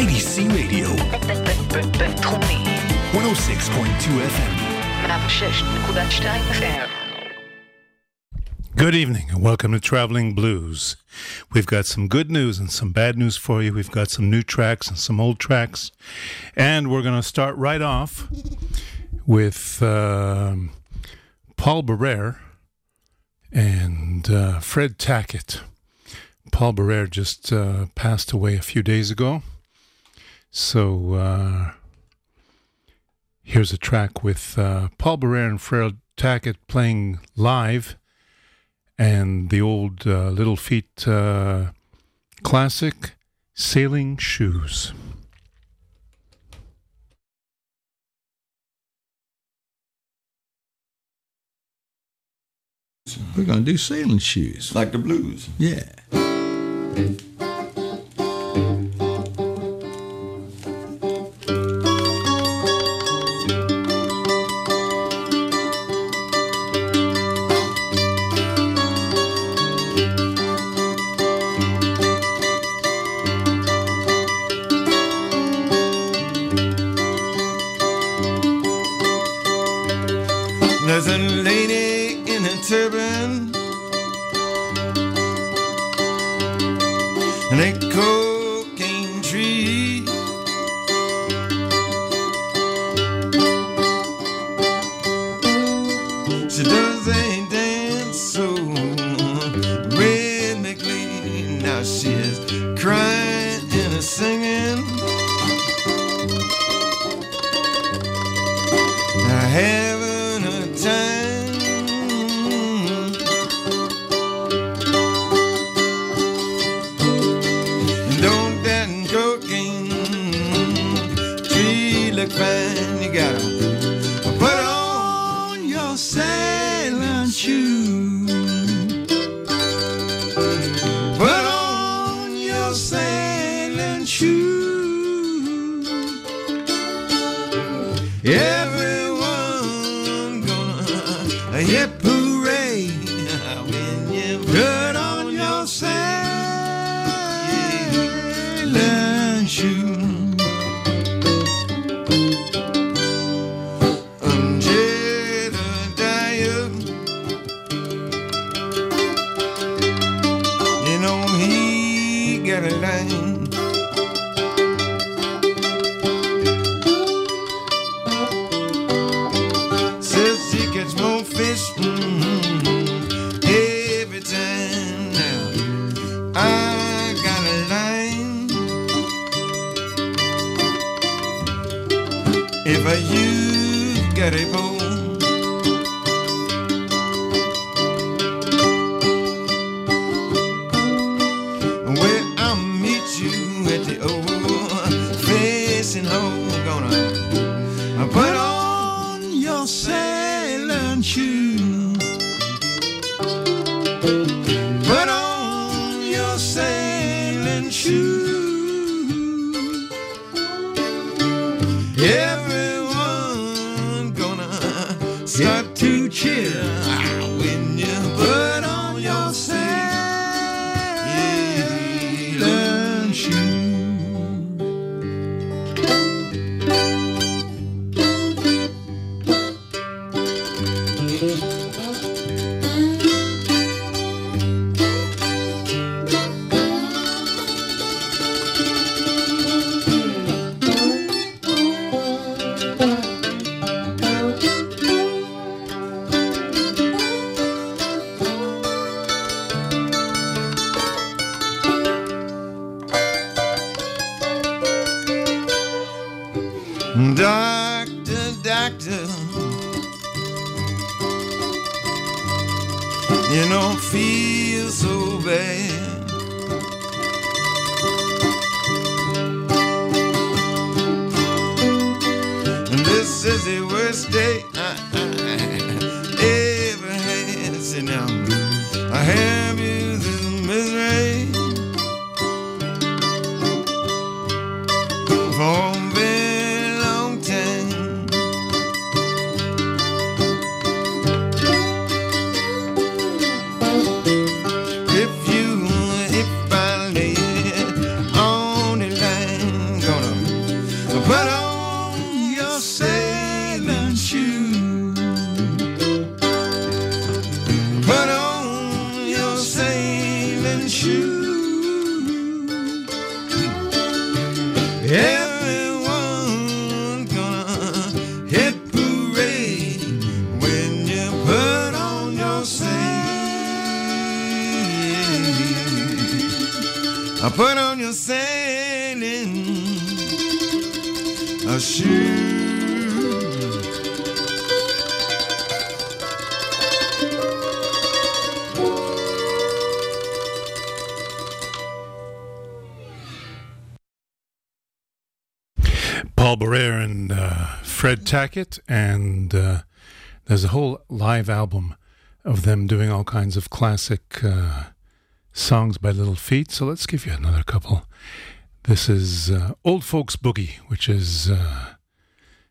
IDC Radio. 106.2 FM. Good evening and welcome to Traveling Blues. We've got some good news and some bad news for you. We've got some new tracks and some old tracks. And we're going to start right off with uh, Paul Barrere and uh, Fred Tackett. Paul Barrere just uh, passed away a few days ago. So uh, here's a track with uh, Paul Barrere and Fred Tackett playing live and the old uh, Little Feat uh, classic, Sailing Shoes. We're going to do sailing shoes. Like the blues. Yeah. Fred Tackett, and uh, there's a whole live album of them doing all kinds of classic uh, songs by Little Feat. So let's give you another couple. This is uh, Old Folks Boogie, which is uh,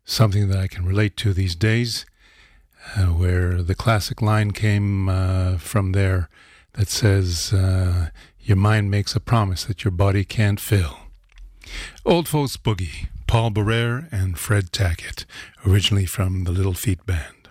something that I can relate to these days, uh, where the classic line came uh, from there that says, Your mind makes a promise that your body can't fill. Old Folks Boogie. Paul Barrere and Fred Tackett, originally from the Little Feat Band.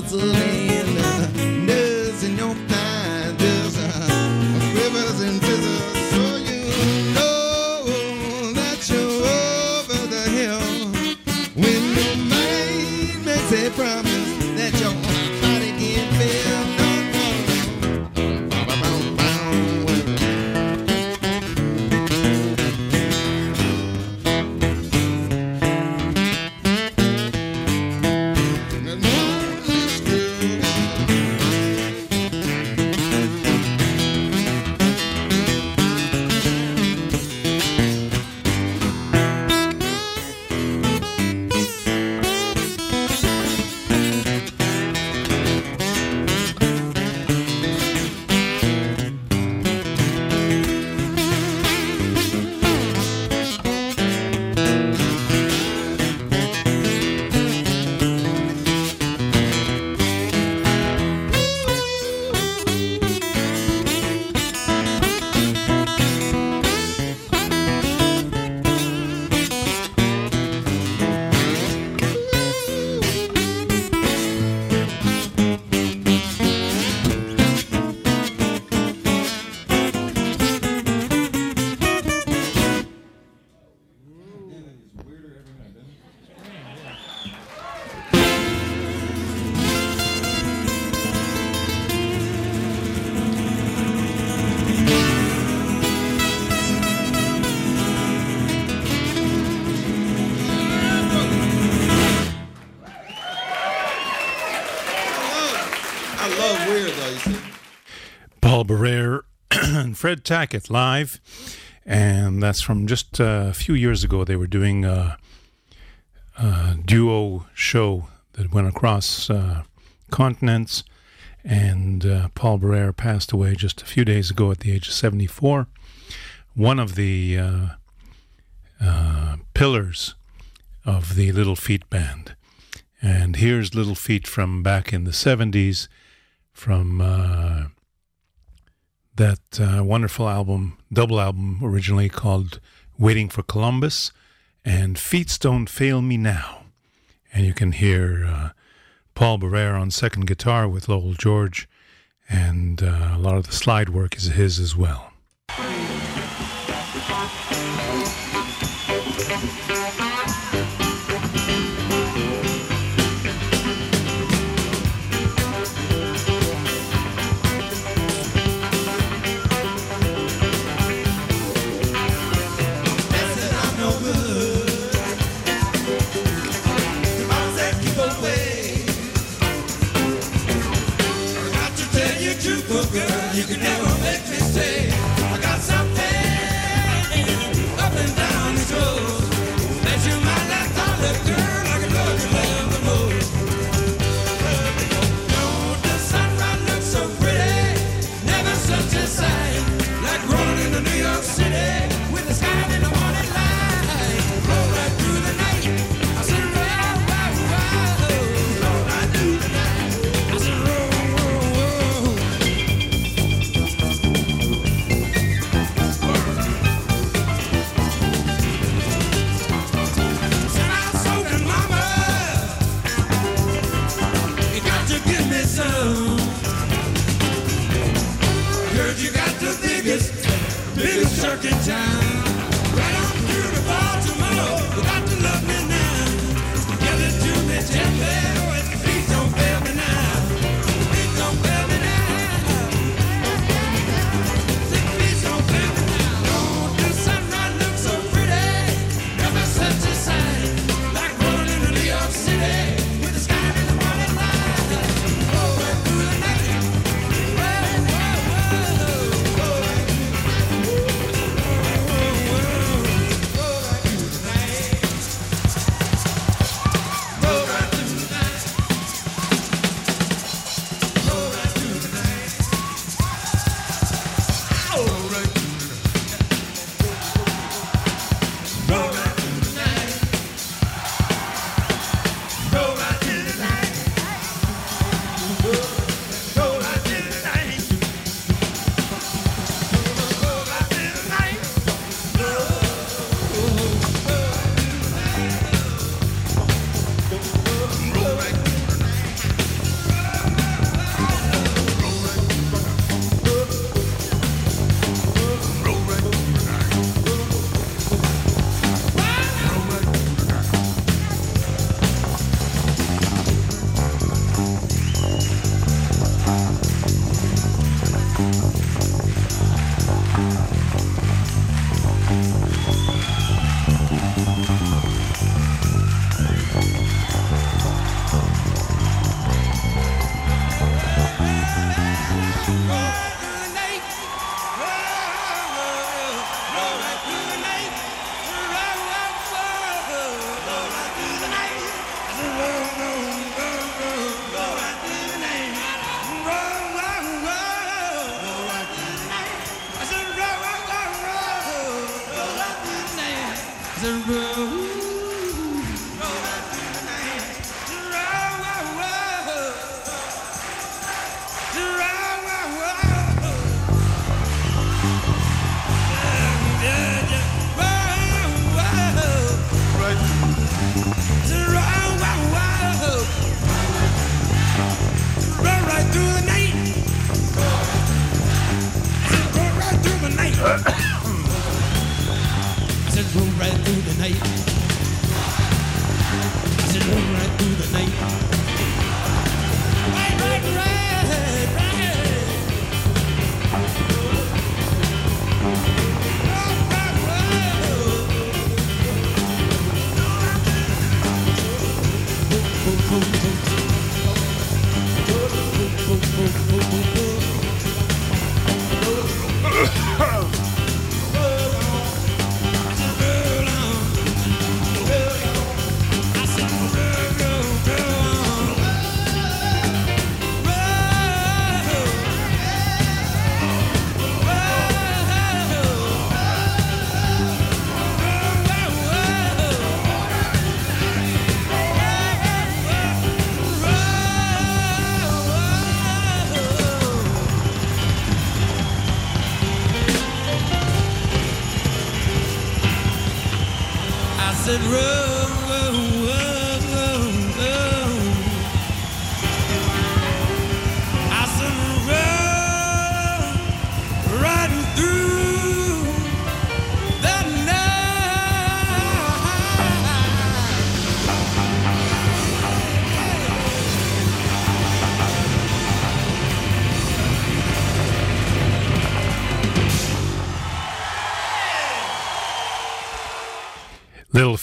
子。只 Fred Tackett live, and that's from just uh, a few years ago. They were doing a, a duo show that went across uh, continents, and uh, Paul Barrere passed away just a few days ago at the age of 74. One of the uh, uh pillars of the Little Feat Band. And here's Little Feat from back in the 70s from uh, that uh, wonderful album, double album originally called Waiting for Columbus and Feet Don't Fail Me Now. And you can hear uh, Paul Barrere on second guitar with Lowell George, and uh, a lot of the slide work is his as well.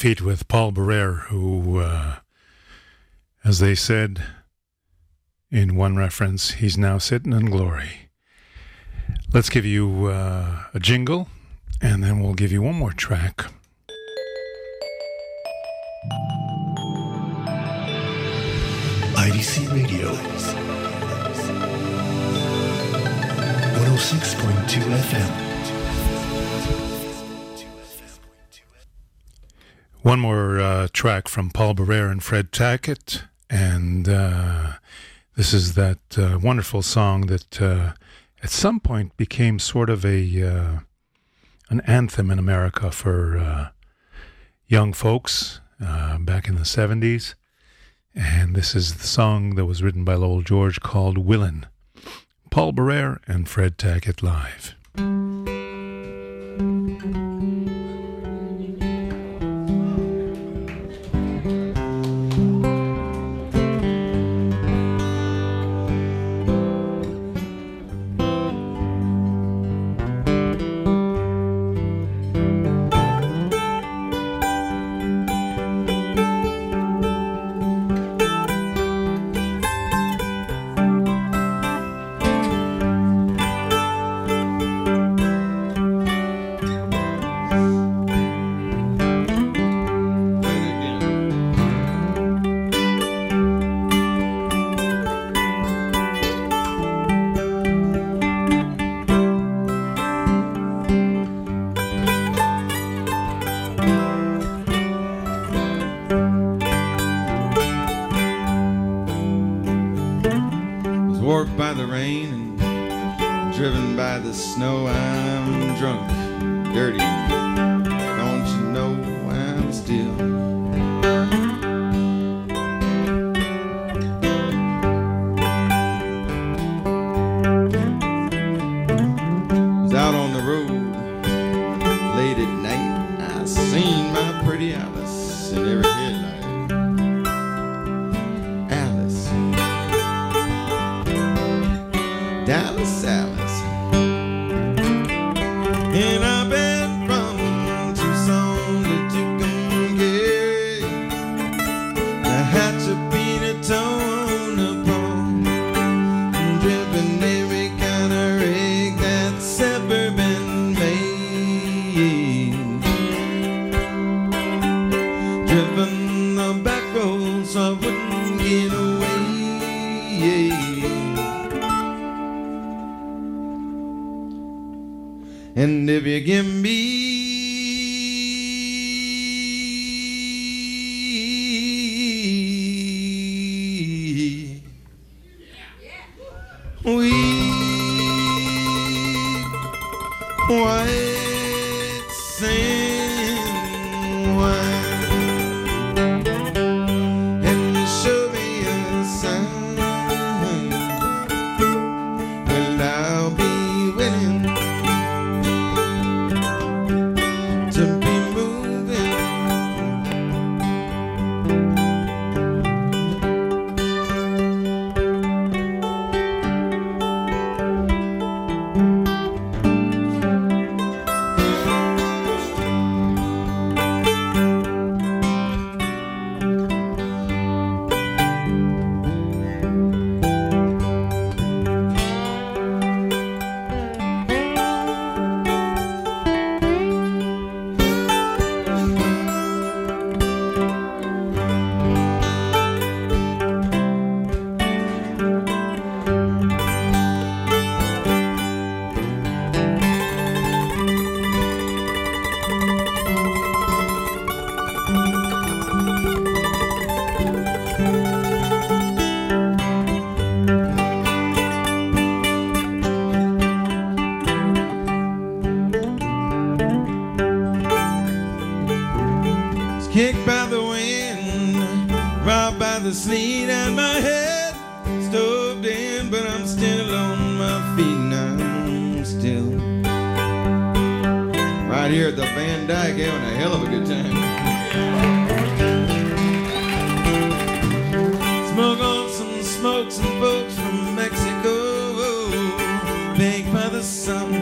With Paul Barrere, who, uh, as they said in one reference, he's now sitting in glory. Let's give you uh, a jingle, and then we'll give you one more track. IDC Radio. 106.2 FM. One more uh, track from Paul Barrere and Fred Tackett, and uh, this is that uh, wonderful song that uh, at some point became sort of a uh, an anthem in America for uh, young folks back in the seventies. And this is the song that was written by Lowell George called "Willin." Paul Barrere and Fred Tackett live. And if you give me here at the Van Dyke, having a hell of a good time. Smoke on some smoke, some folks from Mexico, baked by the sun.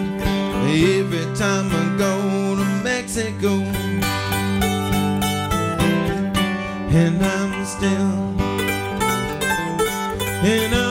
Every time I go to Mexico, and I'm still, and I'm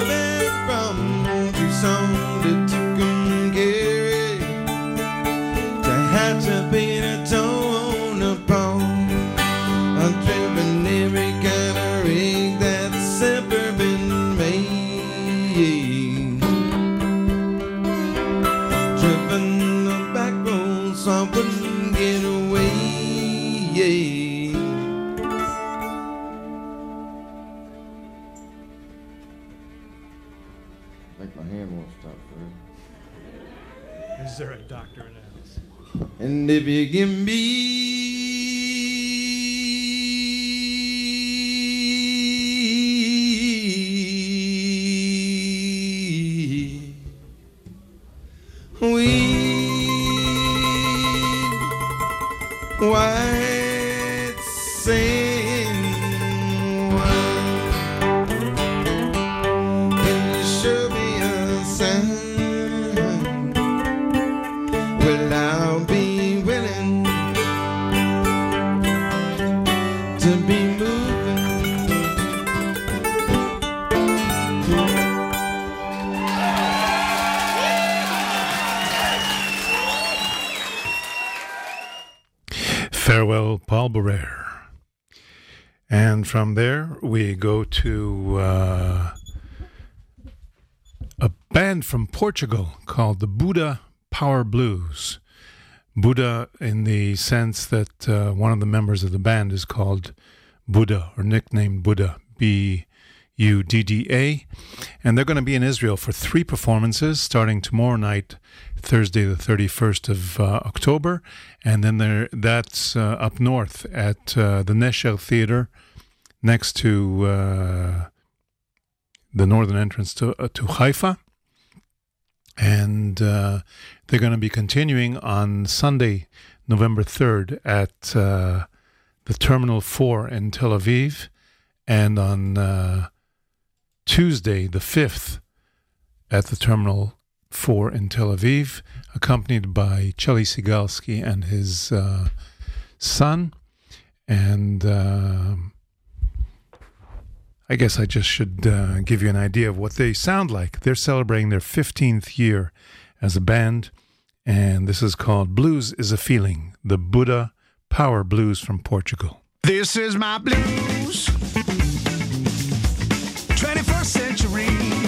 house? And from there, we go to uh, a band from Portugal called the Budda Power Blues. Budda, in the sense that uh, one of the members of the band is called Budda or nicknamed Budda, B U D D A. And they're going to be in Israel for three performances starting tomorrow night, Thursday, the 31st of uh, October. And then that's uh, up north at uh, the Nesher Theater next to uh, the northern entrance to, uh, to Haifa. And uh, they're going to be continuing on Sunday, November 3rd at uh, the Terminal 4 in Tel Aviv. And on uh, Tuesday, the 5th, at the Terminal 4 in Tel Aviv, accompanied by Chelly Sigalski and his uh, son. And um I guess I just should uh, give you an idea of what they sound like. They're celebrating their 15th year as a band, and this is called Blues is a Feeling, the Budda Power Blues from Portugal. This is my blues. 21st century.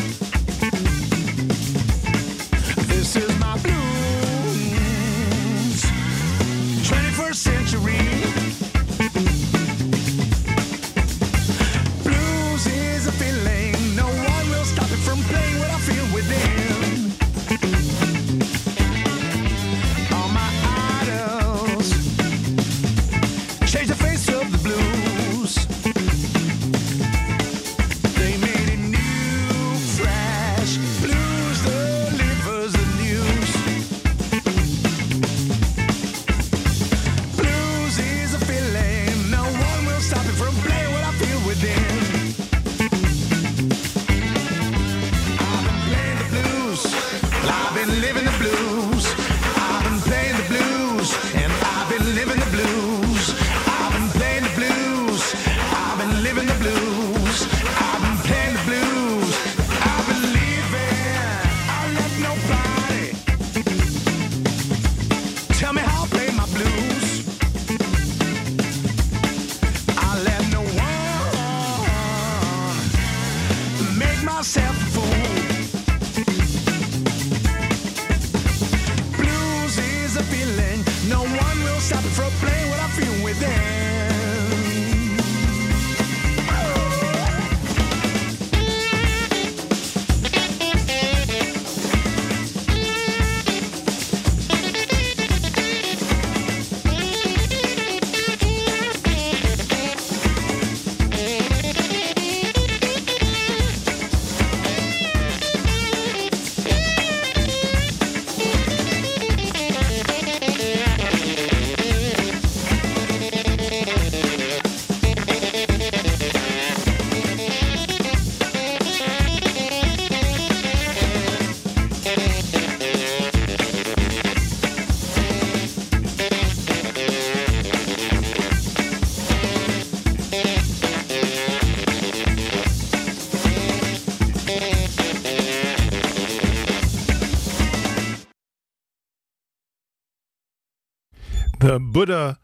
Budda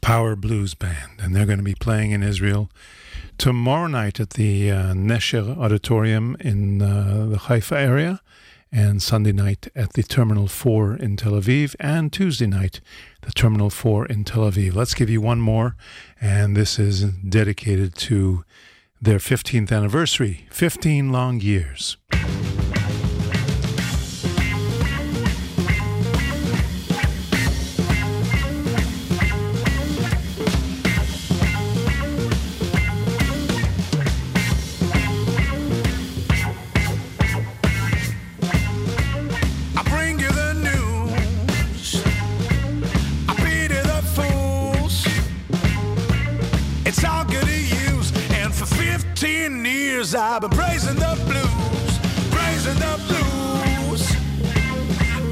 Power Blues Band, and they're going to be playing in Israel tomorrow night at the uh, Nesher Auditorium in uh, the Haifa area, and Sunday night at the Terminal 4 in Tel Aviv, and Tuesday night, the Terminal 4 in Tel Aviv. Let's give you one more, and this is dedicated to their 15th anniversary 15 long years. I've been praising the blues. Praising the blues.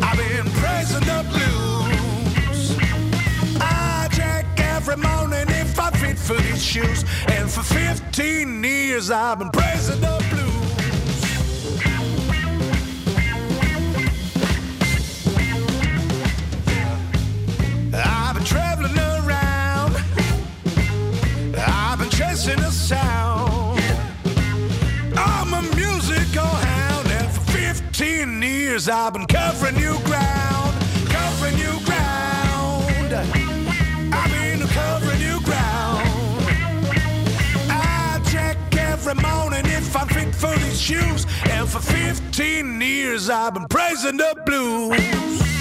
I've been praising the blues. I check every morning if I fit for these shoes. And for 15 years, I've been praising the blues. I've been traveling around. I've been chasing a sound. Years I've been covering new ground, covering new ground. I've been covering new ground. I check every morning if I'm fit for these shoes, and for 15 years I've been praising the blues.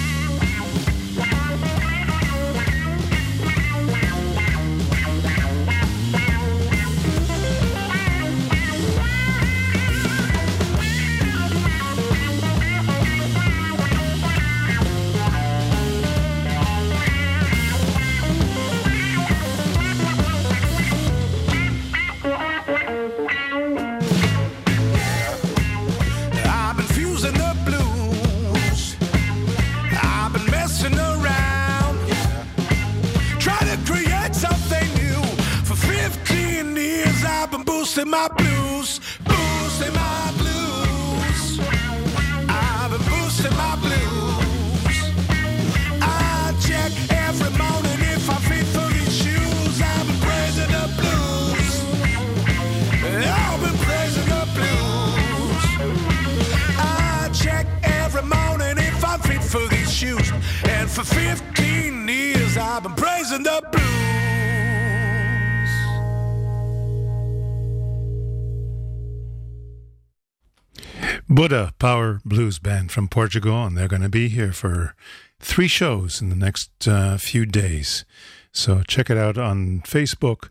Budda Power Blues Band from Portugal, and they're going to be here for three shows in the next uh, few days. So check it out on Facebook.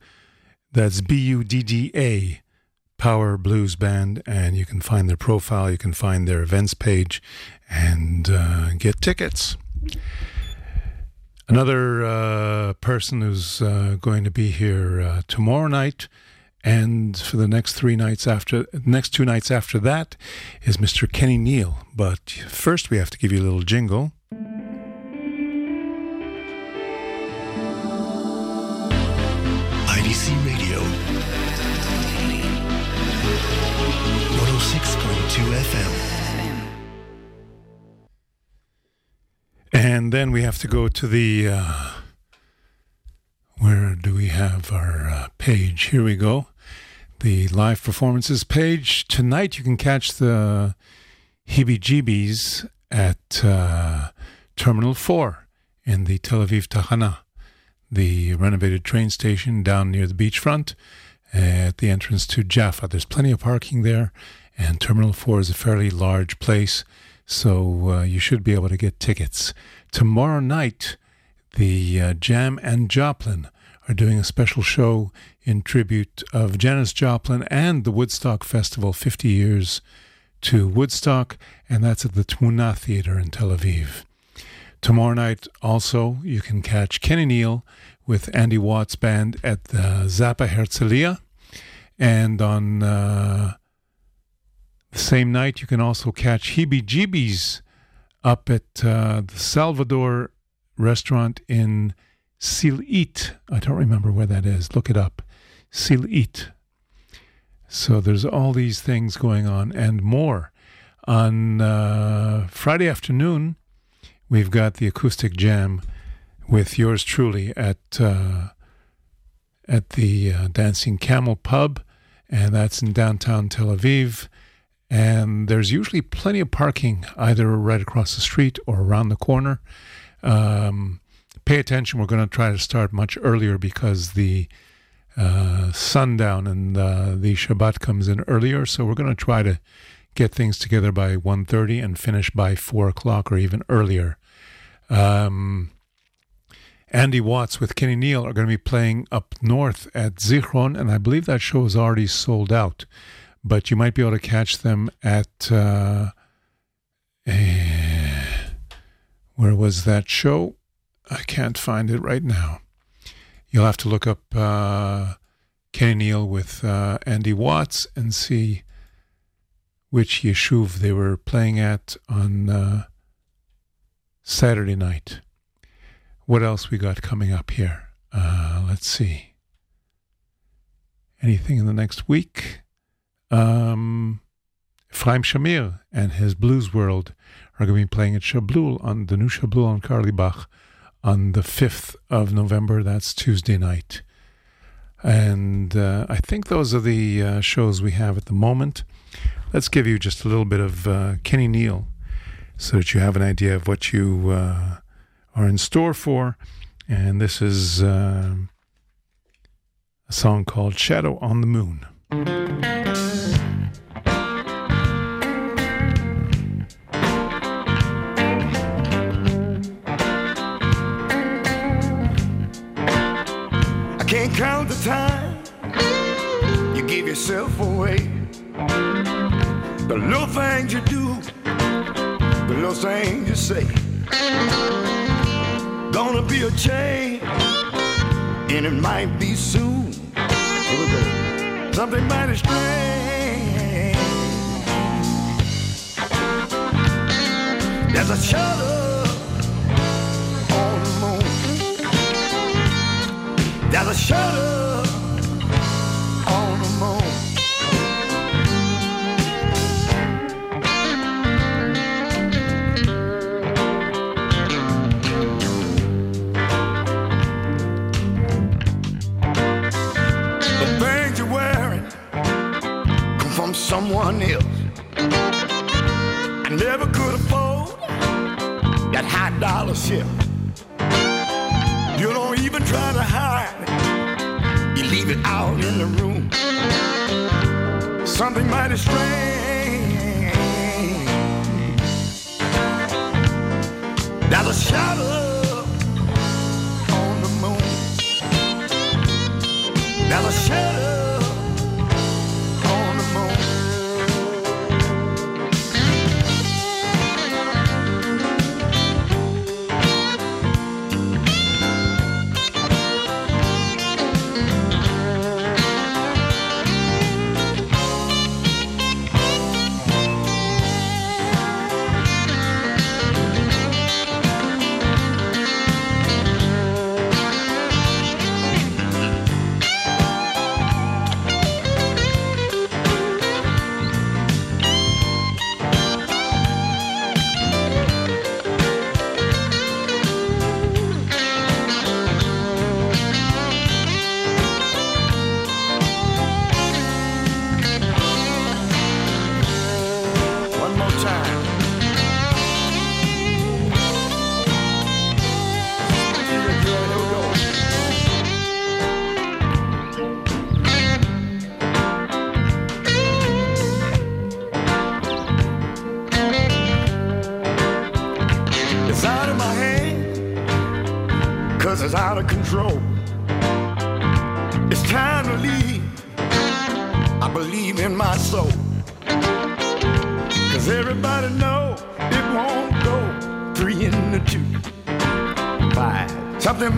That's B U D D A Power Blues Band, and you can find their profile, you can find their events page, and uh, get tickets. Another uh, person who's uh, going to be here uh, tomorrow night and for the next three nights after next two nights after that is Mr. Kenny Neal. But first we have to give you a little jingle. IDC Radio. 106.2 FM. And then we have to go to the uh, where do we have our uh, page? Here we go. The live performances page. Tonight you can catch the Heebie Jeebies at uh, Terminal 4 in the Tel Aviv Tahana, the renovated train station down near the beachfront at the entrance to Jaffa. There's plenty of parking there, and Terminal 4 is a fairly large place, so uh, you should be able to get tickets. Tomorrow night, the uh, Jam and Joplin are doing a special show in tribute of Janis Joplin and the Woodstock Festival 50 years to Woodstock, and that's at the Tmuna Theater in Tel Aviv. Tomorrow night, also, you can catch Kenny Neal with Andy Watts Band at the Zappa Herzliya. And on uh, the same night, you can also catch Heebie Jeebies up at uh, the Salvador restaurant in Silit. I don't remember where that is. Look it up. Silit. So there's all these things going on and more. On uh, Friday afternoon, we've got the acoustic jam with yours truly at uh, at the uh, Dancing Camel Pub, and that's in downtown Tel Aviv. And there's usually plenty of parking either right across the street or around the corner. Um, pay attention. We're going to try to start much earlier because the uh, sundown and uh, the Shabbat comes in earlier. So we're going to try to get things together by 1.30 and finish by 4 o'clock or even earlier. Um, Andy Watts with Kenny Neal are going to be playing up north at Zichron, and I believe that show is already sold out. But you might be able to catch them at. Uh, eh, where was that show? I can't find it right now. You'll have to look up uh, Kenny Neal with uh, Andy Watts and see which yeshuv they were playing at on uh, Saturday night. What else we got coming up here? Uh, let's see. Anything in the next week? Um, Shamir and his Blues World are going to be playing at Shablul on the new Shablul on Carlebach on the 5th of November. That's Tuesday night. And uh, I think those are the uh, shows we have at the moment. Let's give you just a little bit of uh, Kenny Neal so that you have an idea of what you uh, are in store for. And this is uh, a song called Shadow on the Moon. Can't count the time you give yourself away. The little things you do, the little things you say. Gonna be a change, and it might be soon. Here we go. Something mighty strange. There's a shadow There's a shadow on the moon. The things you're wearing come from someone else. I never could afford that high dollar ship. You don't even try to hide. You leave it out in the room. Something mighty strange. There's a shadow on the moon. There's a shadow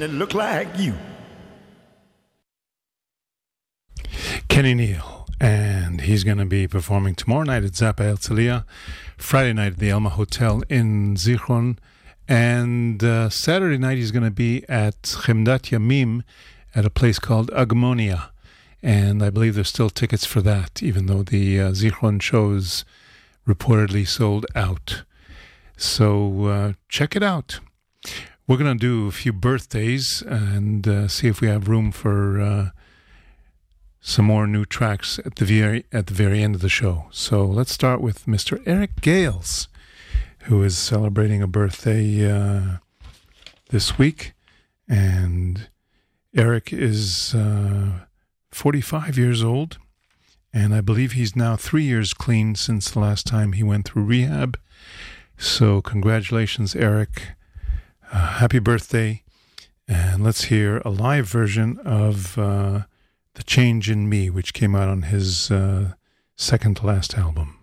that look like you. Kenny Neal, and he's going to be performing tomorrow night at Zappa Herzliya, Friday night at the Elma Hotel in Zichron, and uh, Saturday night he's going to be at Chemdat Yamim at a place called Agmonia, and I believe there's still tickets for that, even though the uh, Zichron shows reportedly sold out. So uh, check it out. We're going to do a few birthdays and uh, see if we have room for uh, some more new tracks at the very at the very end of the show. So let's start with Mr. Eric Gales, who is celebrating a birthday uh, this week, and Eric is uh, 45 years old, and I believe he's now three years clean since the last time he went through rehab. So congratulations, Eric! Uh, happy birthday! And let's hear a live version of. Uh, the Change in Me, which came out on his uh, second to last album.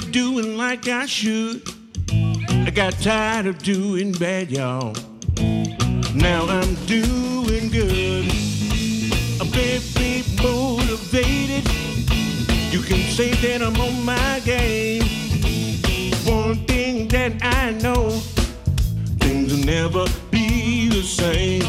Doing like I should. I got tired of doing bad, y'all. Now I'm doing good. I'm very motivated. You can say that I'm on my game. One thing that I know, things will never be the same.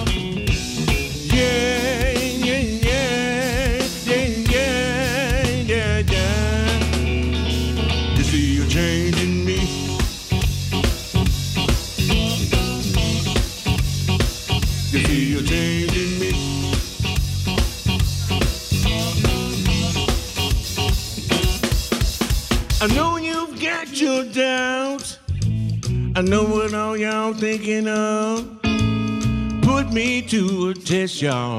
To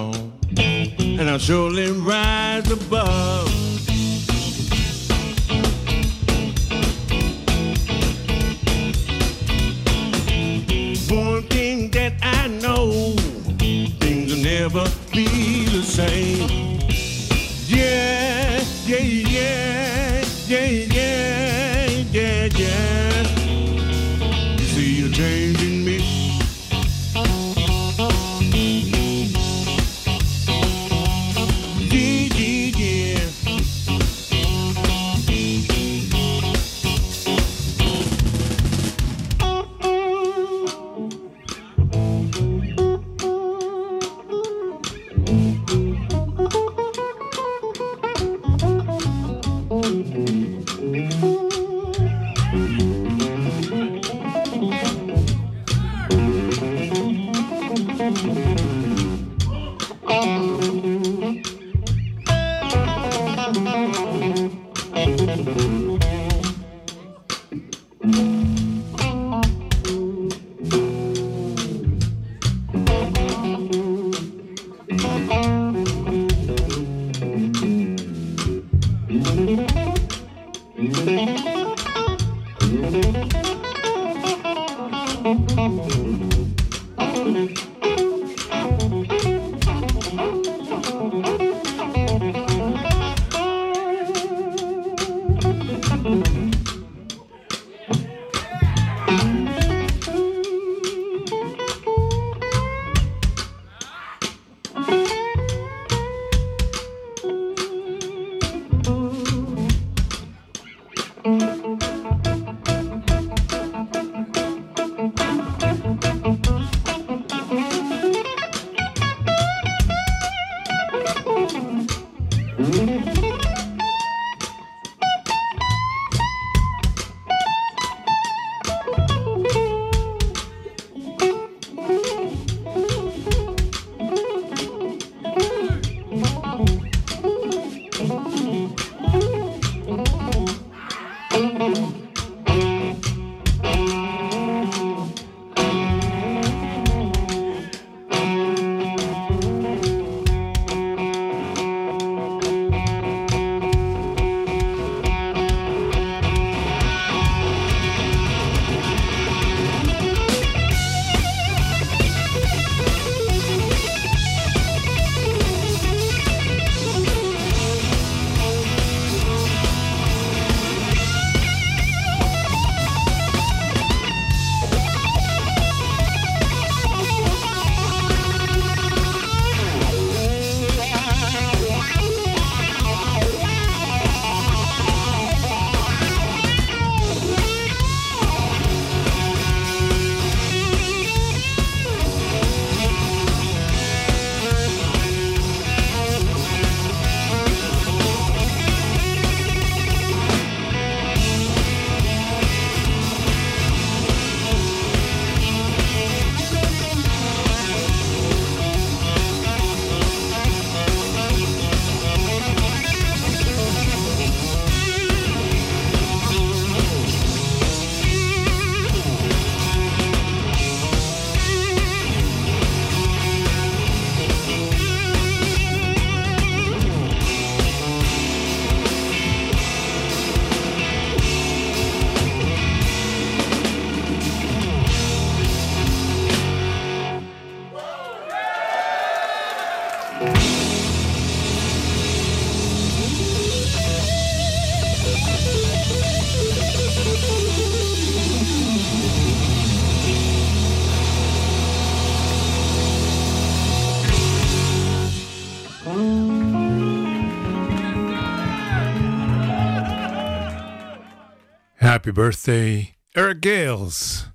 Happy birthday, Eric Gales.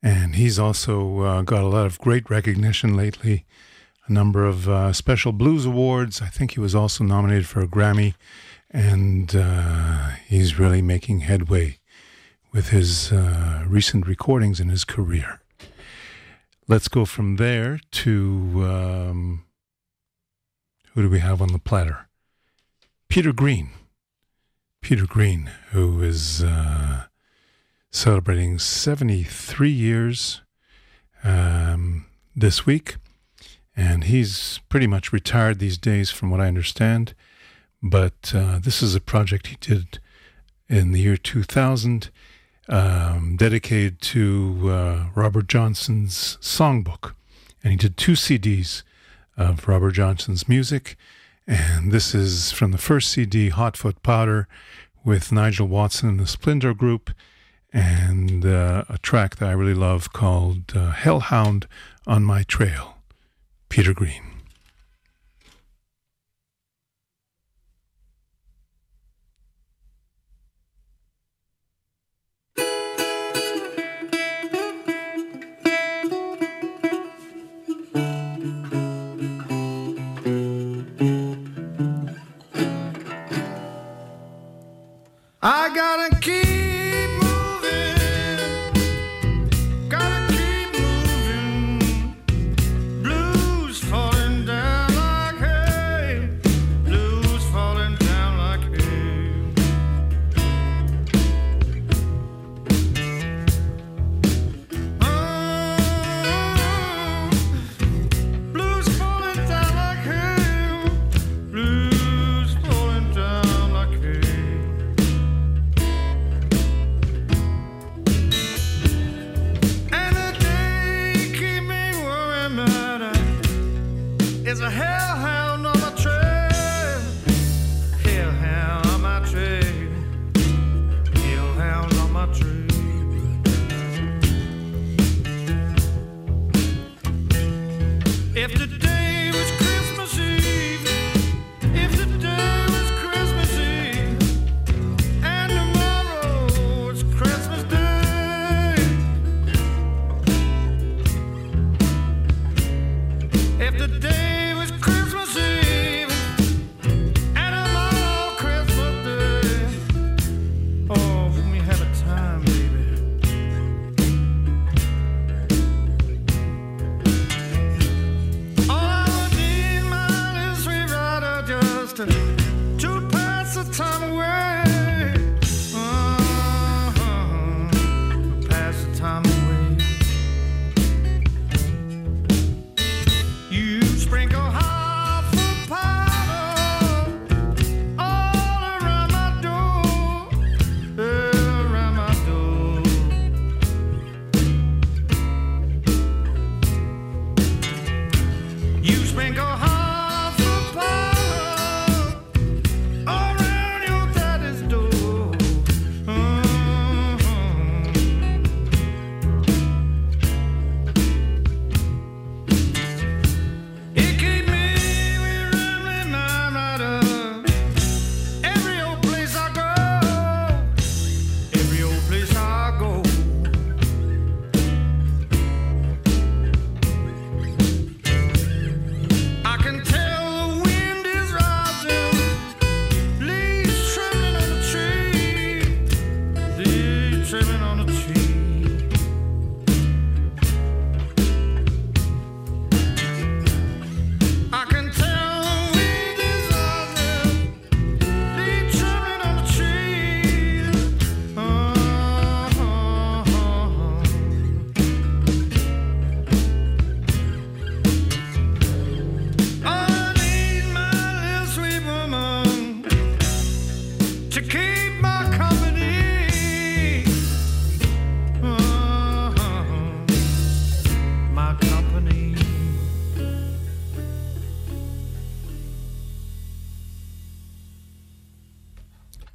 And he's also uh, got a lot of great recognition lately. A number of uh, special blues awards. I think he was also nominated for a Grammy. And uh, he's really making headway with his uh, recent recordings in his career. Let's go from there to um, who do we have on the platter? Peter Green. Peter Green, who is uh, celebrating 73 years um, this week. And he's pretty much retired these days, from what I understand. But uh, this is a project he did in the year 2000, um, dedicated to uh, Robert Johnson's songbook. And he did two CDs of Robert Johnson's music. And this is from the first CD, Hotfoot Powder, with Nigel Watson and the Splinter Group, and uh, a track that I really love called uh, Hellhound on My Trail, Peter Green.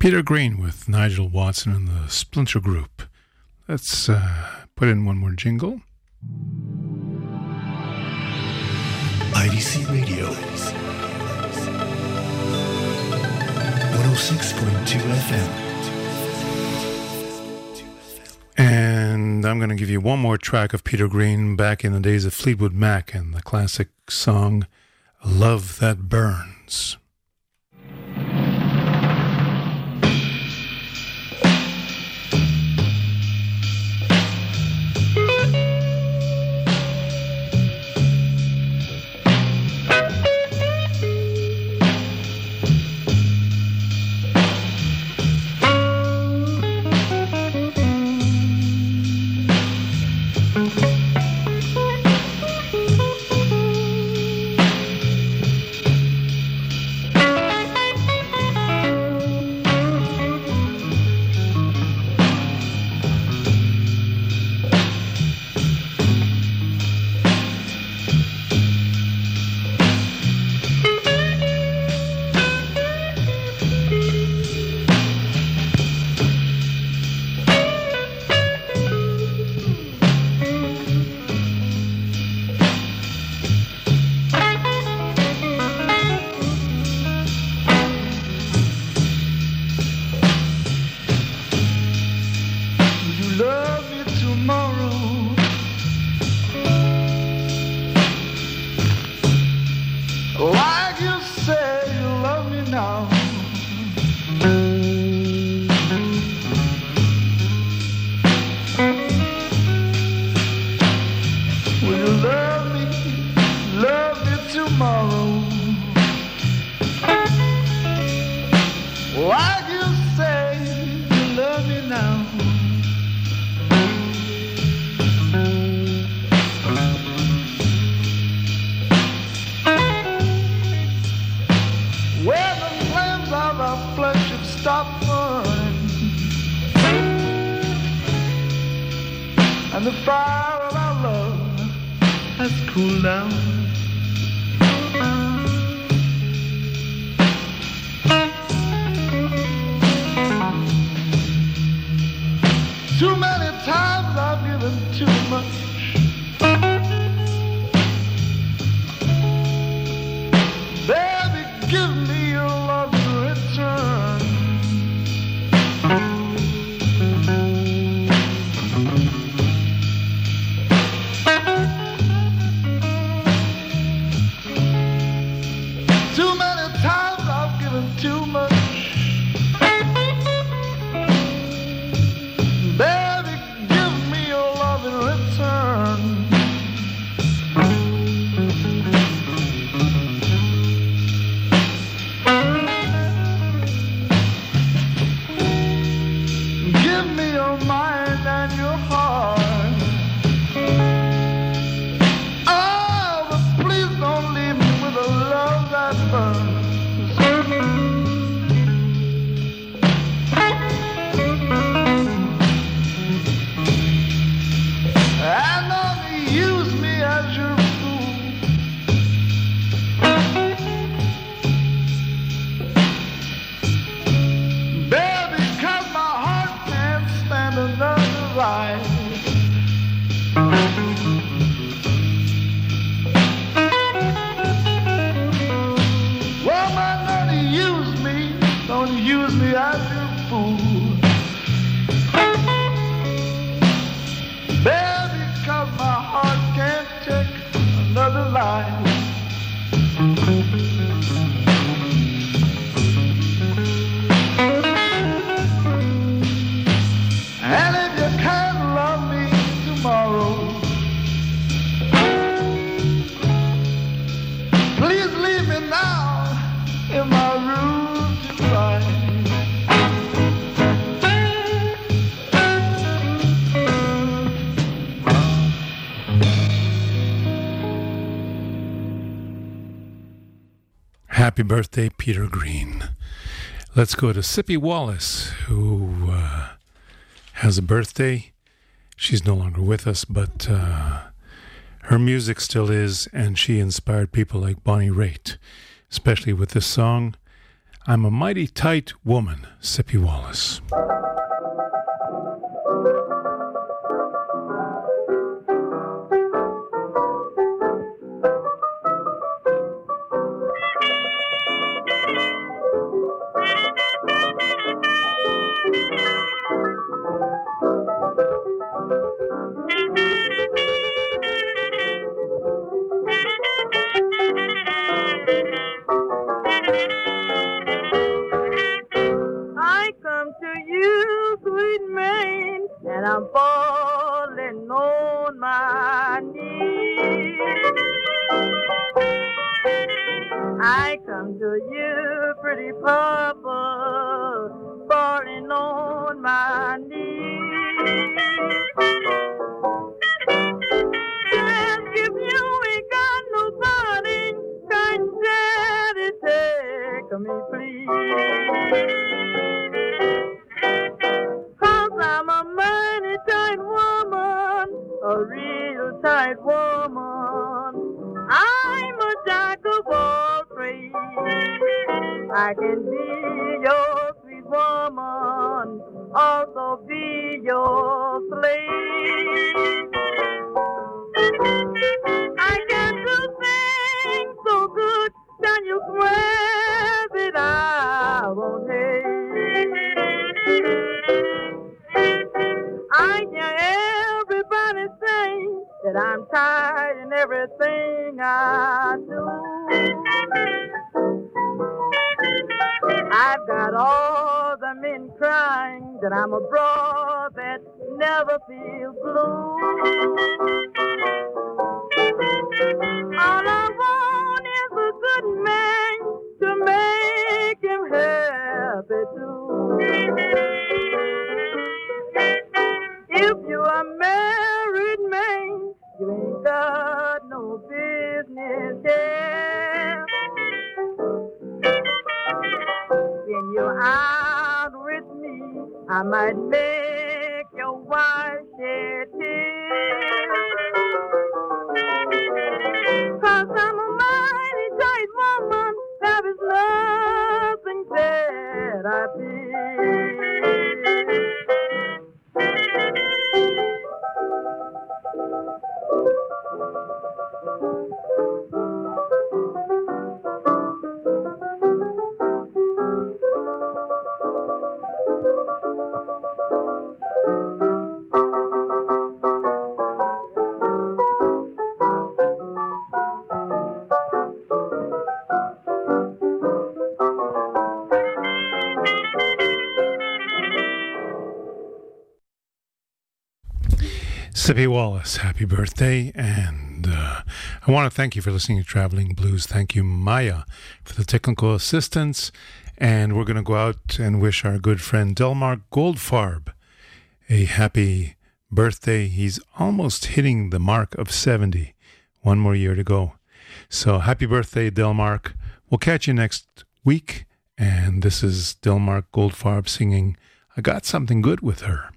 Peter Green with Nigel Watson and the Splinter Group. Let's uh, put in one more jingle. IDC Radio 106.2 FM. And I'm going to give you one more track of Peter Green back in the days of Fleetwood Mac and the classic song Love That Burns. and the fire of our love has cooled down. birthday, Peter Green. Let's go to Sippie Wallace, who uh, has a birthday. She's no longer with us, but uh, her music still is, and she inspired people like Bonnie Raitt, especially with this song, I'm a Mighty Tight Woman, Sippie Wallace. And I'm falling on my knees. I come to you, pretty purple, falling on my knees. And if you ain't got nobody, kind daddy, take me, please. Real woman. I'm a jack of all trades. I can be your sweet woman, also that I'm a broad that never feels blue. Sippie Wallace, happy birthday. And uh, I want to thank you for listening to Traveling Blues. Thank you, Maya, for the technical assistance. And we're going to go out and wish our good friend Delmark Goldfarb a happy birthday. He's almost hitting the mark of 70. One more year to go. So happy birthday, Delmark. We'll catch you next week. And this is Delmark Goldfarb singing I Got Something Good with Her.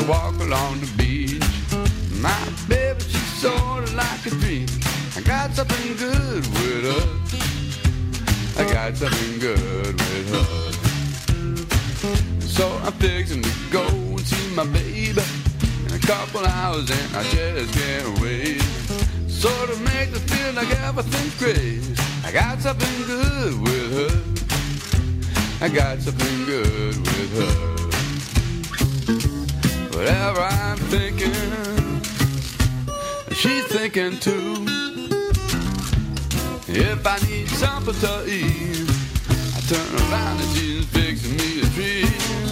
To walk along the beach. My baby, she's sort of like a dream. I got something good with her. I got something good with her. So I'm fixing to go and see my baby in a couple hours and I just can't wait. Sort of makes me feel like everything's great. I got something good with her. I got something good with her. Whatever I'm thinking, she's thinking too. If I need something to eat, I turn around and she's fixing me a treat.